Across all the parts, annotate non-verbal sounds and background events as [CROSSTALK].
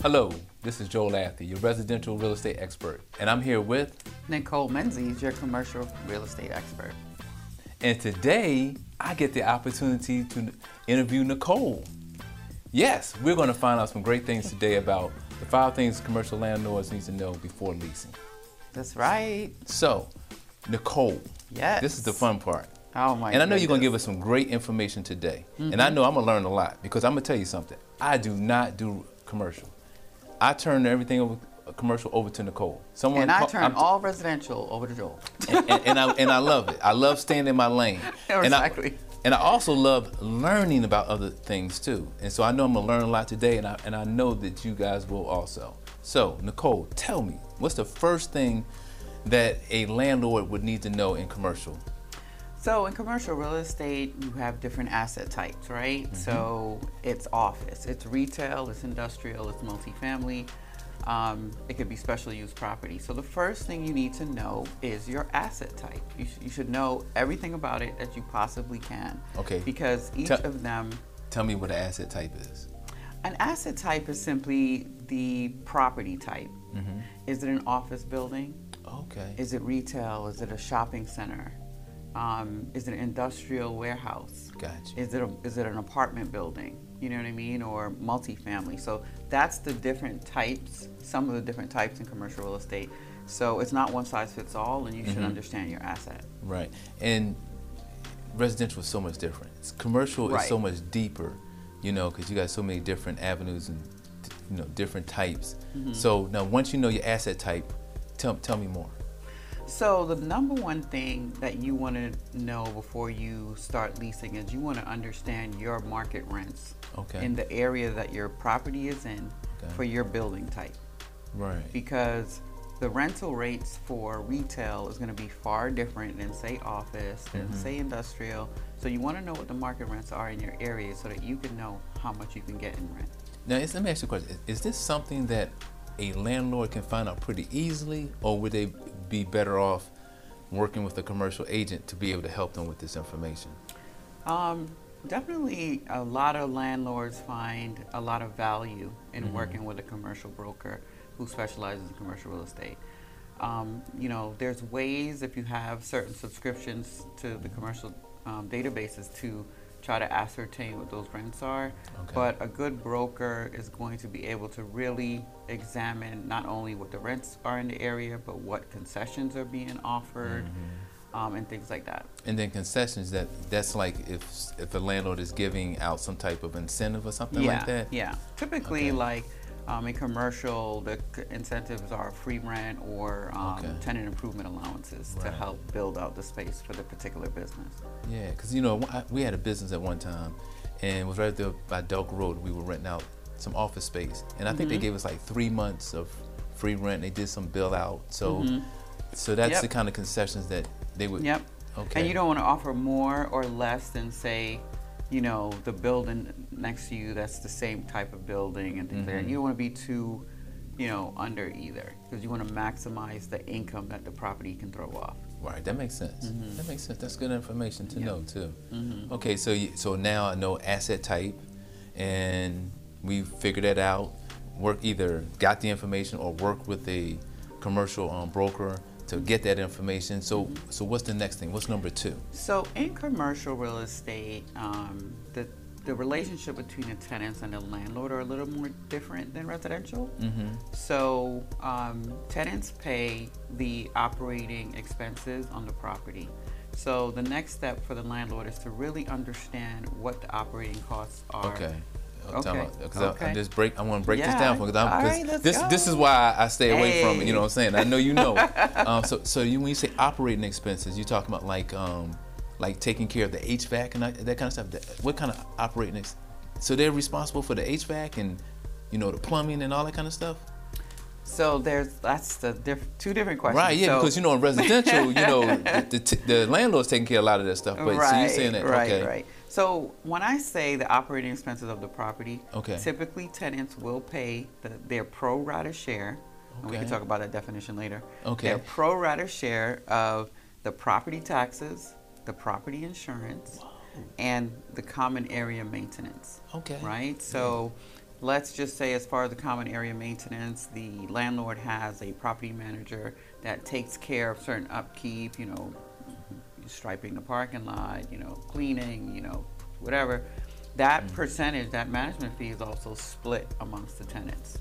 Hello, this is Joel Athy, your residential real estate expert, and I'm here with. Nichole Menzies, your commercial real estate expert. And today, I get the opportunity to interview Nichole. Yes, we're going to find out some great things today about the five things commercial landlords need to know before leasing. That's right. So, Nichole. Yes. This is the fun part. Oh my And I know you're going to give us some great information today. And Mm-hmm. I know I'm going to learn a lot because I'm going to tell you something. I do not do commercial. I turn everything over commercial over to Nichole. Someone And I call- turn I'm- all residential over to Joel. and, and, and I and I love it. I love staying in my lane. [LAUGHS] And I- Exactly. And I, also love learning about other things too. And so I know I'm gonna learn a lot today, and I and I know that you guys will also. So Nichole, tell me, what's the first thing that a landlord would need to know in commercial? So in commercial real estate, you have different asset types, right? So it's office, it's retail, it's industrial, it's multifamily. Um, it could be special use property. So the first thing you need to know is your asset type. You, sh- you should know everything about it that you possibly can. Okay. Because each Tell- of them Tell me what an asset type is. An asset type is simply the property type. Mm-hmm. Is it an office building? Okay. Is it retail? Is it a shopping center? Um, is it an industrial warehouse? Gotcha. Is it a, is it an apartment building? You know what I mean, or multifamily? So that's the different types. Some of the different types in commercial real estate. So it's not one size fits all, and you should understand your asset. Right. And residential is so much different. It's commercial is so much deeper, you know, because you got so many different avenues and you know different types. Mm-hmm. So now, once you know your asset type, tell tell me more. So the number one thing that you want to know before you start leasing is you want to understand your market rents Okay. in the area that your property is in Okay. for your building type Right. because the rental rates for retail is going to be far different than say office than Mm-hmm. say industrial. So you want to know what the market rents are in your area so that you can know how much you can get in rent. Now, let me ask you a question. Is this something that a landlord can find out pretty easily, or would they be better off working with a commercial agent to be able to help them with this information? Um, definitely, a lot of landlords find a lot of value in Mm-hmm. working with a commercial broker who specializes in commercial real estate. Um, you know, there's ways if you have certain subscriptions to the commercial um, databases to try to ascertain what those rents are. Okay. But a good broker is going to be able to really examine not only what the rents are in the area, but what concessions are being offered, Mm-hmm. um, and things like that. And then concessions that that's like if if a landlord is giving out some type of incentive or something yeah, like that. Yeah. Typically, Okay. like um, in commercial, the c- incentives are free rent or um, Okay. tenant improvement allowances to help build out the space for the particular business. Yeah, because you know I- we had a business at one time, and it was right there by Delk Road. We were renting out some office space, and I think Mm-hmm. they gave us like three months of free rent. They did some bill out, so so that's Mm-hmm. Yep. the kind of concessions that they would. Yep. Okay. And you don't want to offer more or less than, say, you know, the building next to you that's the same type of building and things Mm-hmm. that. You don't want to be too, you know, under either because you want to maximize the income that the property can throw off. Right, that makes sense. Mm-hmm. That makes sense. That's good information to know too. Okay, so you, so now I know asset type, and we figured that out. Work either got the information or work with a commercial um, broker to get that information. So Mm-hmm. so what's the next thing? What's number two? So in commercial real estate, um, the the relationship between the tenants and the landlord are a little more different than residential. Mm-hmm. So um, tenants pay the operating expenses on the property. So the next step for the landlord is to really understand what the operating costs are. Okay. Okay, Because okay. break. I want to break this Yeah. down because All right, this go. this is why I stay away from it. You know what I'm saying? I know you know. [LAUGHS] um, so so you, when you say operating expenses, you talking about like um like taking care of the HVAC and that, that kind of stuff. That, what kind of operating? Ex- so they're responsible for the HVAC and you know the plumbing and all that kind of stuff. So there's that's the diff- two different questions. Right, yeah, So- because you know in residential, you know the, the, t- the [LAUGHS] landlord's taking care of a lot of that stuff. But so you're saying that right, okay, right. So when I say the operating expenses of the property, Okay. typically tenants will pay the, their pro rata share. And we can talk about that definition later. Okay. Their pro rata share of the property taxes, the property insurance, and the common area maintenance. Okay. Right. So let's just say as far as the common area maintenance, the landlord has a property manager that takes care of certain upkeep, you know, striping the parking lot, you know, cleaning, you know, whatever. That Mm. percentage, that management fee is also split amongst the tenants.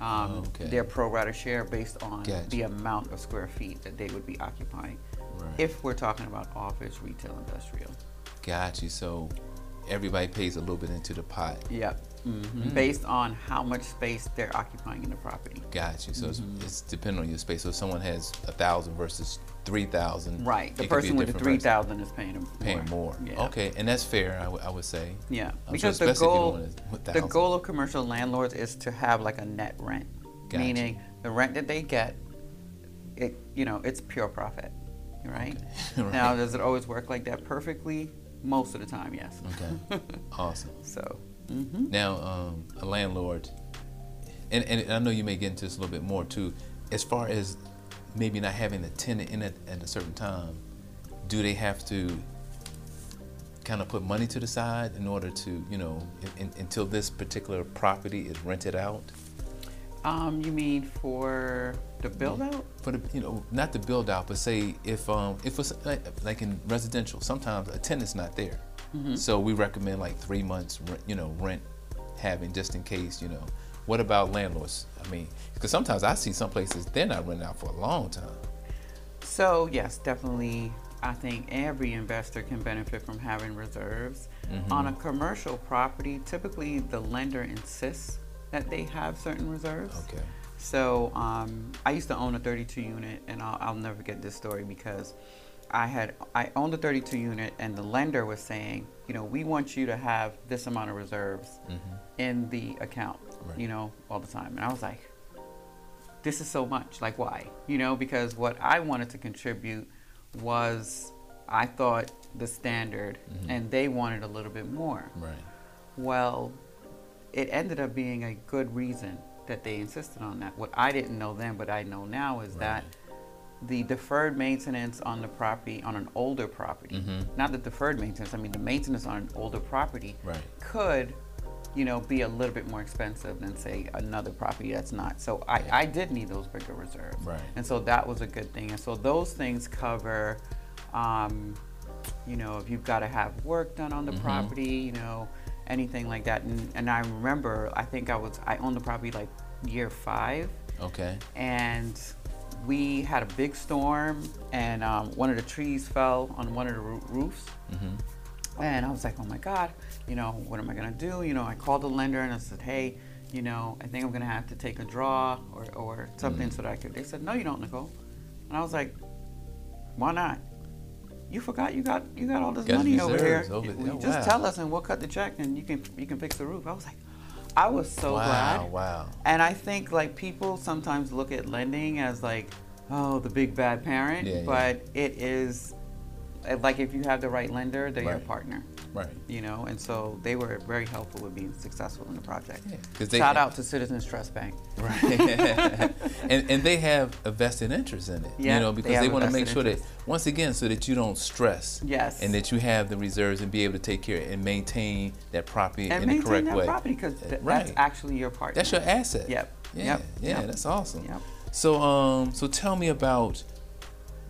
Um, Okay. Their pro rata share based on Gotcha. the amount of square feet that they would be occupying. Right. If we're talking about office, retail, industrial. Got you. So everybody pays a little bit into the pot. Yep. Mm-hmm. Based on how much space they're occupying in the property. Got you. So Mm-hmm. it's, it's depending on your space. So if someone has a thousand versus three thousand, Right. The it could be a person with the three thousand is paying more. paying more. Yeah. Okay, and that's fair. I, w- I would say. Yeah. I'm because sure the goal, you don't want a the goal of commercial landlords is to have like a net rent, Gotcha. meaning the rent that they get, it you know it's pure profit, right? Okay. [LAUGHS] Now, does it always work like that perfectly? Most of the time, yes. Okay. [LAUGHS] awesome. So. Hmm Now, um, a landlord, and, and I know you may get into this a little bit more too, as far as maybe not having a tenant in it at a certain time, do they have to kind of put money to the side in order to, you know, in, in, until this particular property is rented out? Um, you mean for the build out? For the, you know, not the build out, but say if um if it's like, like in residential, sometimes a tenant's not there, so we recommend like three months, rent, you know, rent having just in case, you know. What about landlords? I mean, because sometimes I see some places they're not renting out for a long time. So yes, definitely. I think every investor can benefit from having reserves. Mm-hmm. On a commercial property, typically the lender insists that they have certain reserves. Okay. So um, I used to own a 32 unit, and I'll, I'll never forget this story because I had I owned a 32 unit, and the lender was saying, you know, we want you to have this amount of reserves in the account, Mm-hmm. Right. you know, all the time. And I was like, this is so much. Like, why? You know, because what I wanted to contribute was I thought the standard, Mm-hmm. and they wanted a little bit more. Right. Well, it ended up being a good reason that they insisted on that. What I didn't know then, but I know now, is that the deferred maintenance on the property, on an older property, Mhm. not the deferred maintenance, I mean the maintenance on an older property, Right. could, you know, be a little bit more expensive than say another property that's not. So I, I did need those bigger reserves. Right. And so that was a good thing. And so those things cover, um, you know, if you've got to have work done on the Mm-hmm. property, you know, anything like that. And, and I remember, I think I was, I owned the property like year five Okay. and we had a big storm and um, one of the trees fell on one of the roofs. Mm-hmm. and i was like oh my god you know what am i going to do? You know i called the lender and i said hey you know i think i'm going to have to take a draw or, or something Mm. so that i could they said no you don't nichole. And i was like why not? You forgot you got you got all this Got money over here. over you just Wow. tell us and we'll cut the check and you can you can fix the roof. I was like i was so wow. glad Wow. and I think like people sometimes look at lending as like, oh, the big bad parent, Yeah, yeah. but it is like if you have the right lender, they're your partner, Right. you know. And so they were very helpful with being successful in the project. Yeah, they- Shout out to Citizens Trust Bank. Right. [LAUGHS] and and they have a vested interest in it. Yeah, you know, because have they, want to make sure that once again, so that you don't stress. Yes. And that you have the reserves and be able to take care and maintain that property And in the correct that way. property because Uh, th- right. that's actually your part. That's your asset. Yep. Yeah. Yep. Yeah. Yep. That's awesome. Yep. So um, so tell me about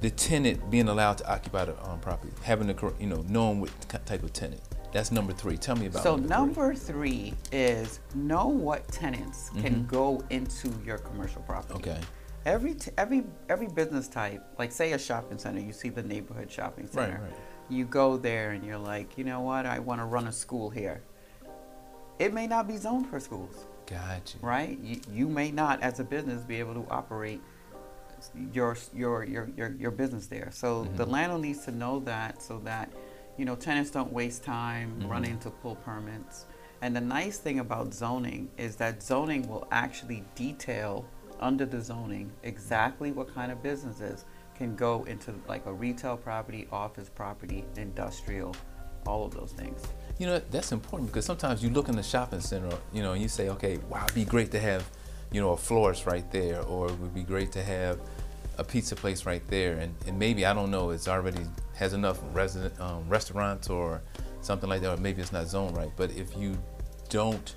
the tenant being allowed to occupy the um, property, having the you know knowing what type of tenant. That's number three. Tell me about it. So number, three. three is know what tenants can Mhm. go into your commercial property. Okay. Every t- every every business type, like say a shopping center, you see the neighborhood shopping center. right. You go there and you're like, you know what? I want to run a school here. It may not be zoned for schools, Got you. right? You, you may not, as a business, be able to operate your your your your, your business there. So the Mhm. landlord needs to know that, so that you know tenants don't waste time Mhm. running to pull permits. And the nice thing about zoning is that zoning will actually detail under the zoning exactly what kind of businesses can go into like a retail property, office property, industrial, all of those things. You know, that's important because sometimes you look in the shopping center, you know, and you say, okay, wow, it'd be great to have, you know, a florist right there, or it would be great to have a pizza place right there. And, and maybe, I don't know, it's already has enough resident, um, restaurants or something like that, or maybe it's not zoned right. But if you don't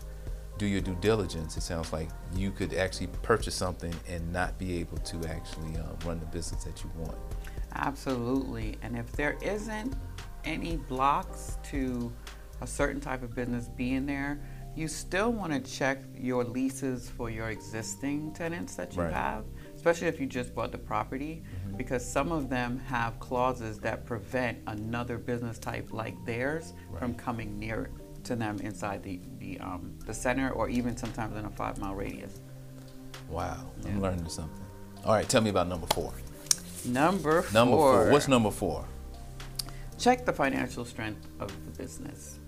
do your due diligence, it sounds like you could actually purchase something and not be able to actually uh, run the business that you want. Absolutely. And if there isn't any blocks to a certain type of business being there, you still want to check your leases for your existing tenants that you Right. have, especially if you just bought the property, Mm-hmm. because some of them have clauses that prevent another business type like theirs from coming near to them inside the the, um, the center or even sometimes in a five mile radius. Wow, Yeah. I'm learning something. All right, tell me about number four. Number four. Number four. What's number four? Check the financial strength of the business.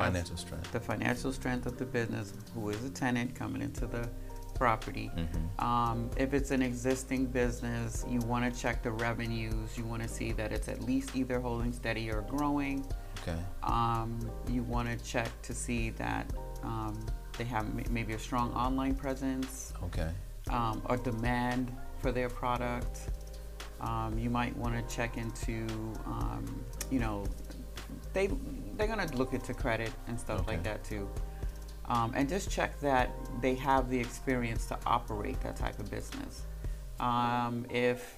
The financial strength. the financial strength of the business, who is a tenant coming into the property. Mhm. Um, if it's an existing business, you want to check the revenues. You want to see that it's at least either holding steady or growing. Okay. Um, you want to check to see that um, they have m- maybe a strong online presence Okay. um, or demand for their product. Um, you might want to check into, um, you know, they they're gonna look into credit and stuff like that too, um, and just check that they have the experience to operate that type of business. Um, if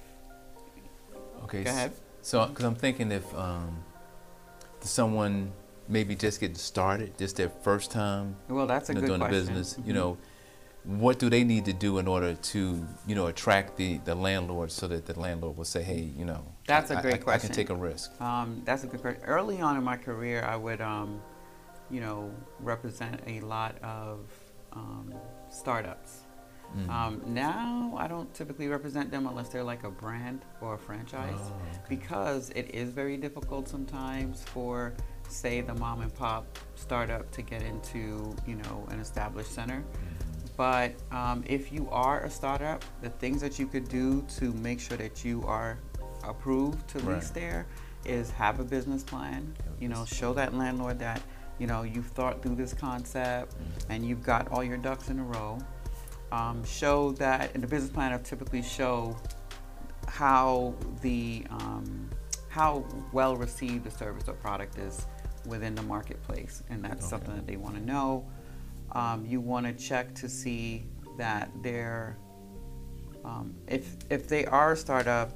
Okay. Go ahead. So, because I'm thinking if um, someone maybe just getting started, just their first time well, that's a you know, good doing question. business, you Mhm. know, what do they need to do in order to, you know, attract the, the landlord so that the landlord will say, hey, you know, That's a great I, I question. can take a risk. Um, that's a good question. Early on in my career, I would, um, you know, represent a lot of um, startups. Mm. Um, now, I don't typically represent them unless they're like a brand or a franchise, Oh, okay. because it is very difficult sometimes for, say, the mom and pop startup to get into, you know, an established center. Mm-hmm. But um, if you are a startup, the things that you could do to make sure that you are approved to Right. lease there is have a business plan. You know, show that landlord that you know you've thought through this concept Mhm. and you've got all your ducks in a row. Um, show that, and the business plan will typically show how the um, how well received the service or product is within the marketplace, and that's Okay. something that they want to know. Um, you want to check to see that they're um, if if they are a startup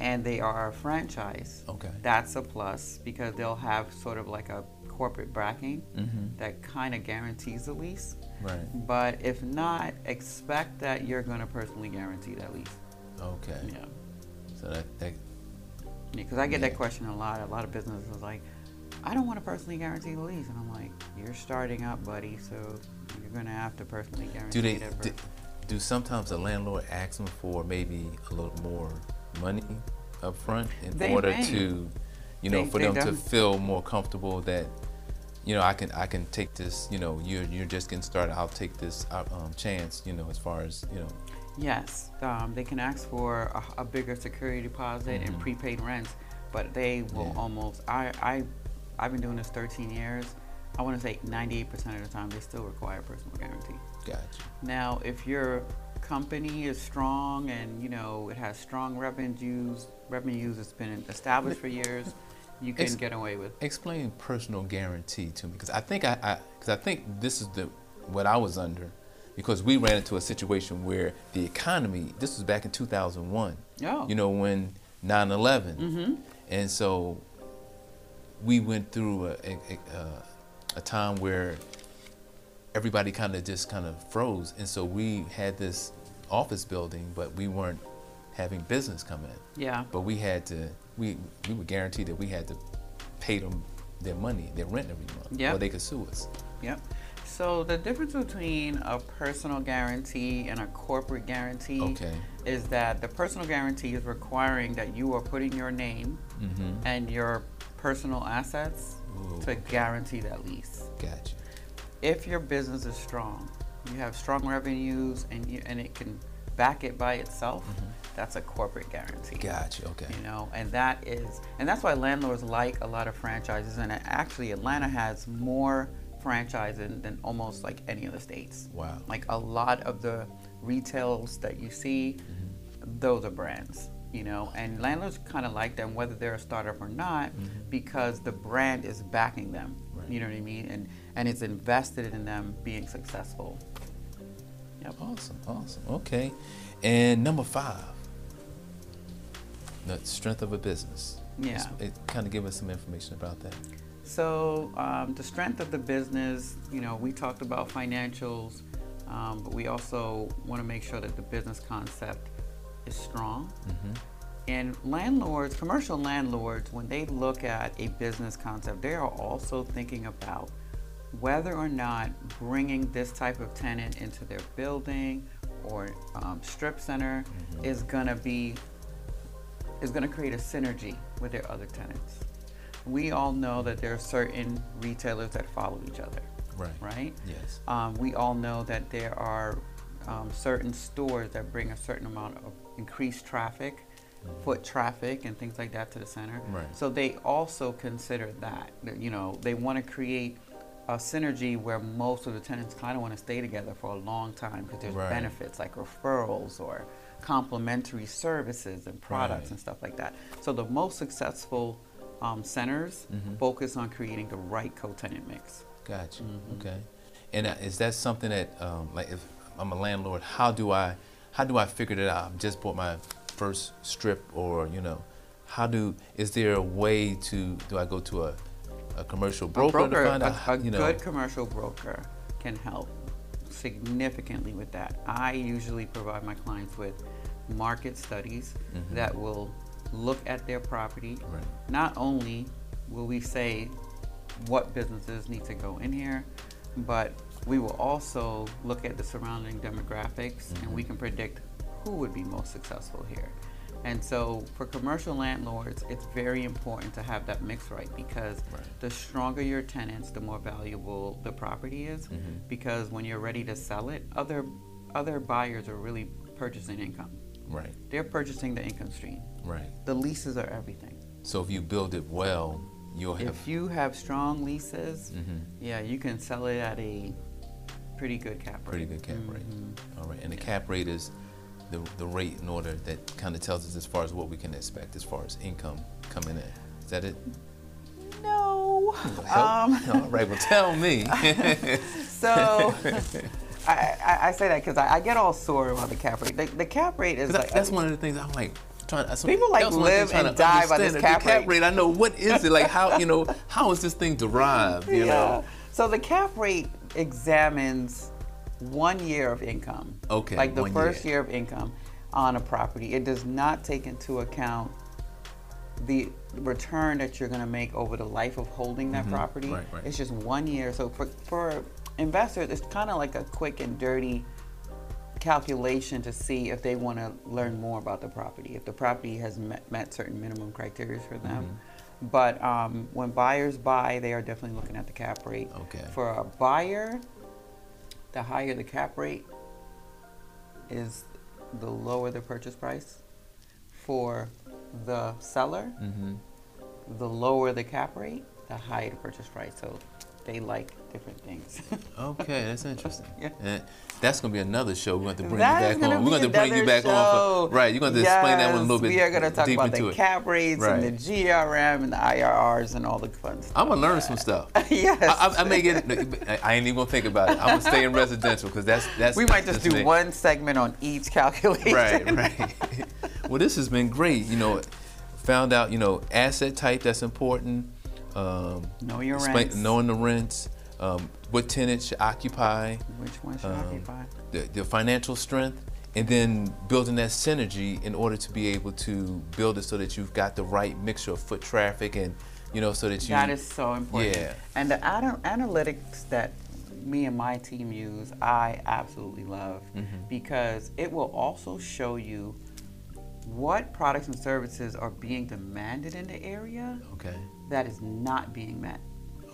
and they are a franchise, Okay. that's a plus because they'll have sort of like a corporate backing Mm-hmm. that kind of guarantees the lease. Right. But if not, expect that you're going to personally guarantee that lease. Okay. Yeah. So that, that Because I get Yeah. that question a lot. A lot of businesses are like, I don't want to personally guarantee the lease. And I'm like, you're starting up, buddy, so you're going to have to personally guarantee do they it. do, do sometimes the landlord ask them for maybe a little more money up front in They order may. to you know They- for them to feel more comfortable that you know I can I can take this you know you're you're just getting started I'll take this uh, um, chance you know as far as you know Yes, um, they can ask for a, a bigger security deposit and Mhm. prepaid rents, but they will Yeah. almost. I, I, I've been doing this 13 years. I want to say 98% of the time they still require personal guarantee. gotcha Now, if your company is strong and you know it has strong revenues, revenues it's been established for years, you can Ex- get away with. explain personal guarantee to me because I think I because I, think this is the what I was under because we ran into a situation where the economy this was back in 2001 Oh. you know when 9/11 Mm-hmm. and so we went through a, a, a, a time where everybody kind of just kind of froze and so we had this office building but we weren't having business come in Yeah. but we had to we we were guaranteed that we had to pay them their money their rent every month Yep. or they could sue us Yep. So the difference between a personal guarantee and a corporate guarantee okay is that the personal guarantee is requiring that you are putting your name mm-hmm and your personal assets Ooh, to guarantee that lease. gotcha If your business is strong, you have strong revenues and you, and it can back it by itself, mm-hmm. that's a corporate guarantee. gotcha okay You know, and that is, and that's why landlords like a lot of franchises. And actually, Atlanta has more franchises than almost like any other states. wow Like a lot of the retails that you see, mm-hmm. those are brands, you know, and landlords kind of like them whether they're a startup or not Mhm. because the brand is backing them. right You know what I mean? And and it's invested in them being successful. Yep. Awesome, awesome. Okay. And number five, the strength of a business. Yeah. It kind of give us some information about that. So um, the strength of the business, you know, we talked about financials, um, but we also want to make sure that the business concept is strong. Mm-hmm. And landlords, commercial landlords, when they look at a business concept, they are also thinking about whether or not bringing this type of tenant into their building or um, strip center Mm-hmm. is going to be is going to create a synergy with their other tenants. We all know that there are certain retailers that follow each other, Right. right? Yes. Um, we all know that there are um, certain stores that bring a certain amount of increased traffic, foot traffic, and things like that to the center. Right. So they also consider that. You know, they want to create a synergy where most of the tenants kind of want to stay together for a long time because there's Right. benefits like referrals or complementary services and products Right. and stuff like that. So the most successful um, centers Mhm. focus on creating the right co-tenant mix. Gotcha. Mhm. Okay. And uh, is that something that, um, like, if I'm a landlord, how do I, how do I figure that out? I just bought my first strip, or you know, how do? Is there a way to? Do I go to a, a commercial broker, a broker, to find a, out? a you know, good commercial broker can help significantly with that. I usually provide my clients with market studies Mhm. that will look at their property. Right. Not only will we say what businesses need to go in here, but we will also look at the surrounding demographics and we can predict who would be most successful here. And so for commercial landlords, it's very important to have that mix right because Right. the stronger your tenants, the more valuable the property is. Mhm. Because when you're ready to sell it, other other buyers are really purchasing income. Right. They're purchasing the income stream. Right. The leases are everything. So if you build it well, you'll have. If you have strong leases, Mhm. yeah, you can sell it at a pretty good cap rate. Pretty good cap rate. Mhm. All right. And the cap rate is the the rate in order that kind of tells us as far as what we can expect as far as income coming in. Is that it? No. Um, [LAUGHS] All right. Well, tell me. [LAUGHS] so [LAUGHS] I, I, I say that because I, I get all sore about the cap rate. The, the cap rate is like that- that's one of the things I'm like trying. Some, People, like, that was one of the live and die by this cap cap rate. rate. I know what is it like? How you know how is this thing derived? You yeah. know. So the cap rate examines one year of income. Okay, Like the first year. year of income on a property. It does not take into account the return that you're going to make over the life of holding that Mhm. property. Right, right. It's just one year. So for, for investors, it's kind of like a quick and dirty calculation to see if they want to learn more about the property, if the property has met, met certain minimum criteria for them. Mm-hmm. But um, when buyers buy, they are definitely looking at the cap rate. Okay. For a buyer, the higher the cap rate is, the lower the purchase price. For the seller, Mm-hmm. the lower the cap rate, the higher the purchase price. So they like different things. [LAUGHS] Okay, that's interesting. Yeah. And that's gonna be another show. We're going to bring That you back gonna on. We're going to bring you back on. show. For, right. You're going to explain that one a little Yes, bit. We are going to talk about the cap rates and the GRM and the IRRs and all the fun stuff. I'm gonna learn some stuff. [LAUGHS] yes. I, I, I may get. I I ain't even gonna think about it. I'm gonna stay in residential because that's that's. we might just do me. one segment on each calculation. Right, right. [LAUGHS] well, this has been great. You know, found out. You know, asset type that's important. Um, Know your explain- rents. Knowing the rents. Um, what tenants should occupy. Which one should Um, occupy? the, the financial strength, and then building that synergy in order to be able to build it so that you've got the right mixture of foot traffic and you know so that you That is so important. Yeah. And the ana- analytics that me and my team use, I absolutely love Mhm. because it will also show you what products and services are being demanded in the area okay that is not being met.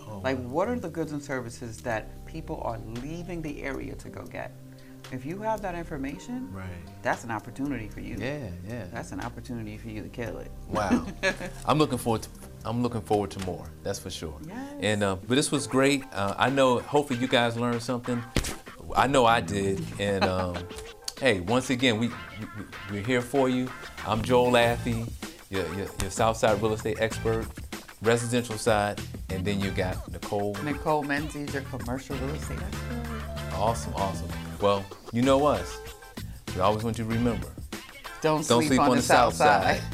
oh, Like, what are the goods and services that people are leaving the area to go get? If you have that information, right that's an opportunity for you. yeah yeah That's an opportunity for you to kill it. wow [LAUGHS] i'm looking forward to i'm looking forward to more that's for sure Yes. and uh, but this was great uh, i know hopefully you guys learned something i know i did and um, hey once again we, we we're here for you i'm joel Athy your, your, your southside real estate expert residential side, and then you got Nichole. Nichole Menzies, your commercial real estate expert. Awesome, awesome. Well, you know us. We always want you to remember. Don't, Don't sleep, on, the, south side. [LAUGHS]